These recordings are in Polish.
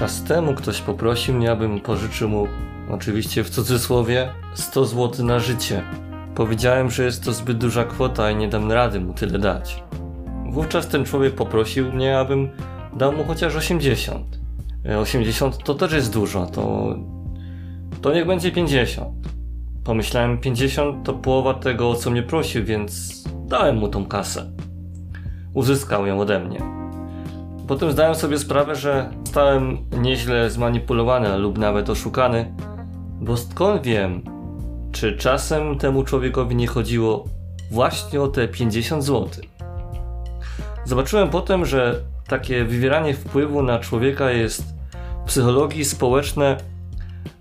Czas temu ktoś poprosił mnie, abym pożyczył mu, oczywiście w cudzysłowie, 100 zł na życie. Powiedziałem, że jest to zbyt duża kwota i nie dam rady mu tyle dać. Wówczas ten człowiek poprosił mnie, abym dał mu chociaż 80. E, 80 to też jest dużo, to, to niech będzie 50. Pomyślałem, 50 to połowa tego, o co mnie prosił, więc dałem mu tą kasę. Uzyskał ją ode mnie. Potem zdałem sobie sprawę, że stałem nieźle zmanipulowany lub nawet oszukany, bo skąd wiem, czy czasem temu człowiekowi nie chodziło właśnie o te 50 zł. Zobaczyłem potem, że takie wywieranie wpływu na człowieka jest w psychologii społecznej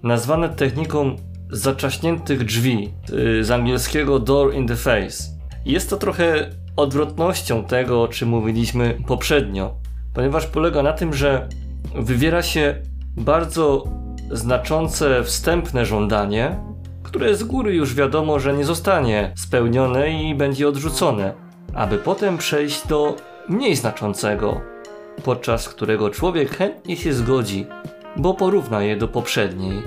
nazwane techniką zaczaśniętych drzwi, y, z angielskiego door in the face. Jest to trochę odwrotnością tego, o czym mówiliśmy poprzednio, ponieważ polega na tym, że wywiera się bardzo znaczące wstępne żądanie, które z góry już wiadomo, że nie zostanie spełnione i będzie odrzucone, aby potem przejść do mniej znaczącego, podczas którego człowiek chętnie się zgodzi, bo porówna je do poprzedniej.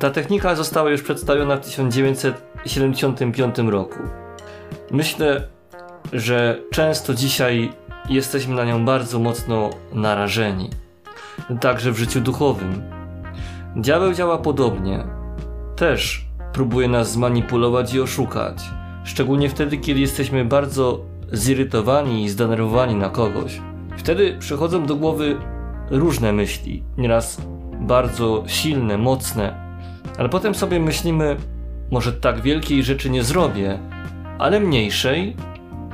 Ta technika została już przedstawiona w 1975 roku. Myślę, że często dzisiaj jesteśmy na nią bardzo mocno narażeni, także w życiu duchowym. Diabeł działa podobnie. Też próbuje nas zmanipulować i oszukać, szczególnie wtedy, kiedy jesteśmy bardzo zirytowani i zdenerwowani na kogoś. Wtedy przychodzą do głowy różne myśli, nieraz bardzo silne, mocne, ale potem sobie myślimy, może tak wielkiej rzeczy nie zrobię, ale mniejszej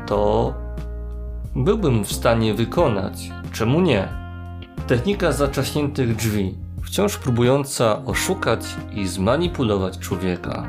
to byłbym w stanie wykonać. Czemu nie? Technika zaczaśniętych drzwi, wciąż próbująca oszukać i zmanipulować człowieka.